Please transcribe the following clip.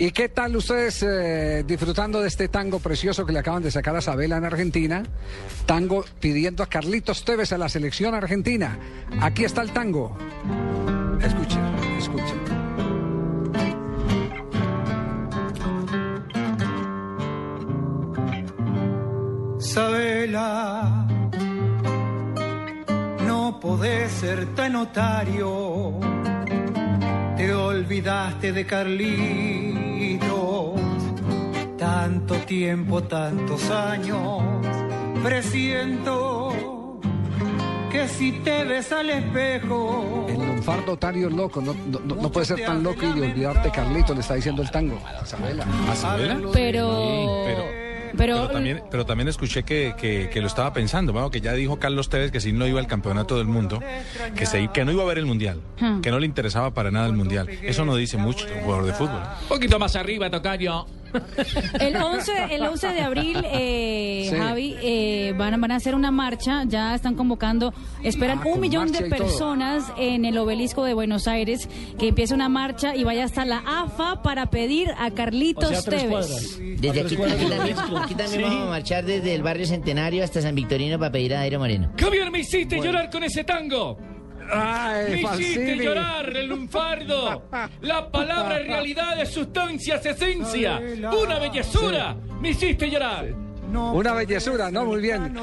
¿Y qué tal ustedes eh, disfrutando de este tango precioso que le acaban de sacar a Sabela en Argentina? Tango pidiendo a Carlitos Tevez a la selección argentina. Aquí está el tango. Escuchen, escuchen. Sabela, no podés ser tan notario. Te olvidaste de Carlitos. Tanto tiempo, tantos años. Presiento que si te ves al espejo. El lunfardo otario es loco. No, no- no- no puede ser tan loco y de olvidarte Carlitos, le está diciendo el tango. A Sabela. Pero, pero- también, pero también escuché que, que- que lo estaba pensando, bueno, que ya dijo Carlos Tevez que si no iba al campeonato del mundo, que, se, que no iba a ver el mundial, Hmm. que no le interesaba para nada el mundial. Eso no dice mucho un jugador de fútbol. Un poquito más arriba, Tocayo. El 11, el 11 de abril, eh, Sí. Javi, eh, van, van a hacer una marcha, ya están convocando, esperan Ah, un millón de personas en el obelisco de Buenos Aires, que empiece una marcha y vaya hasta la AFA para pedir a Carlitos Tevez. Desde aquí, aquí también, aquí también vamos a marchar desde el barrio Centenario hasta San Victorino para pedir a Dairo Moreno. Javier, me hiciste llorar con ese tango. ¡Ay, Me hiciste llorar, el lunfardo. La palabra es realidad, es sustancia, es esencia. Una bellezura. Me hiciste llorar. Una bellezura, ¿no? Muy bien.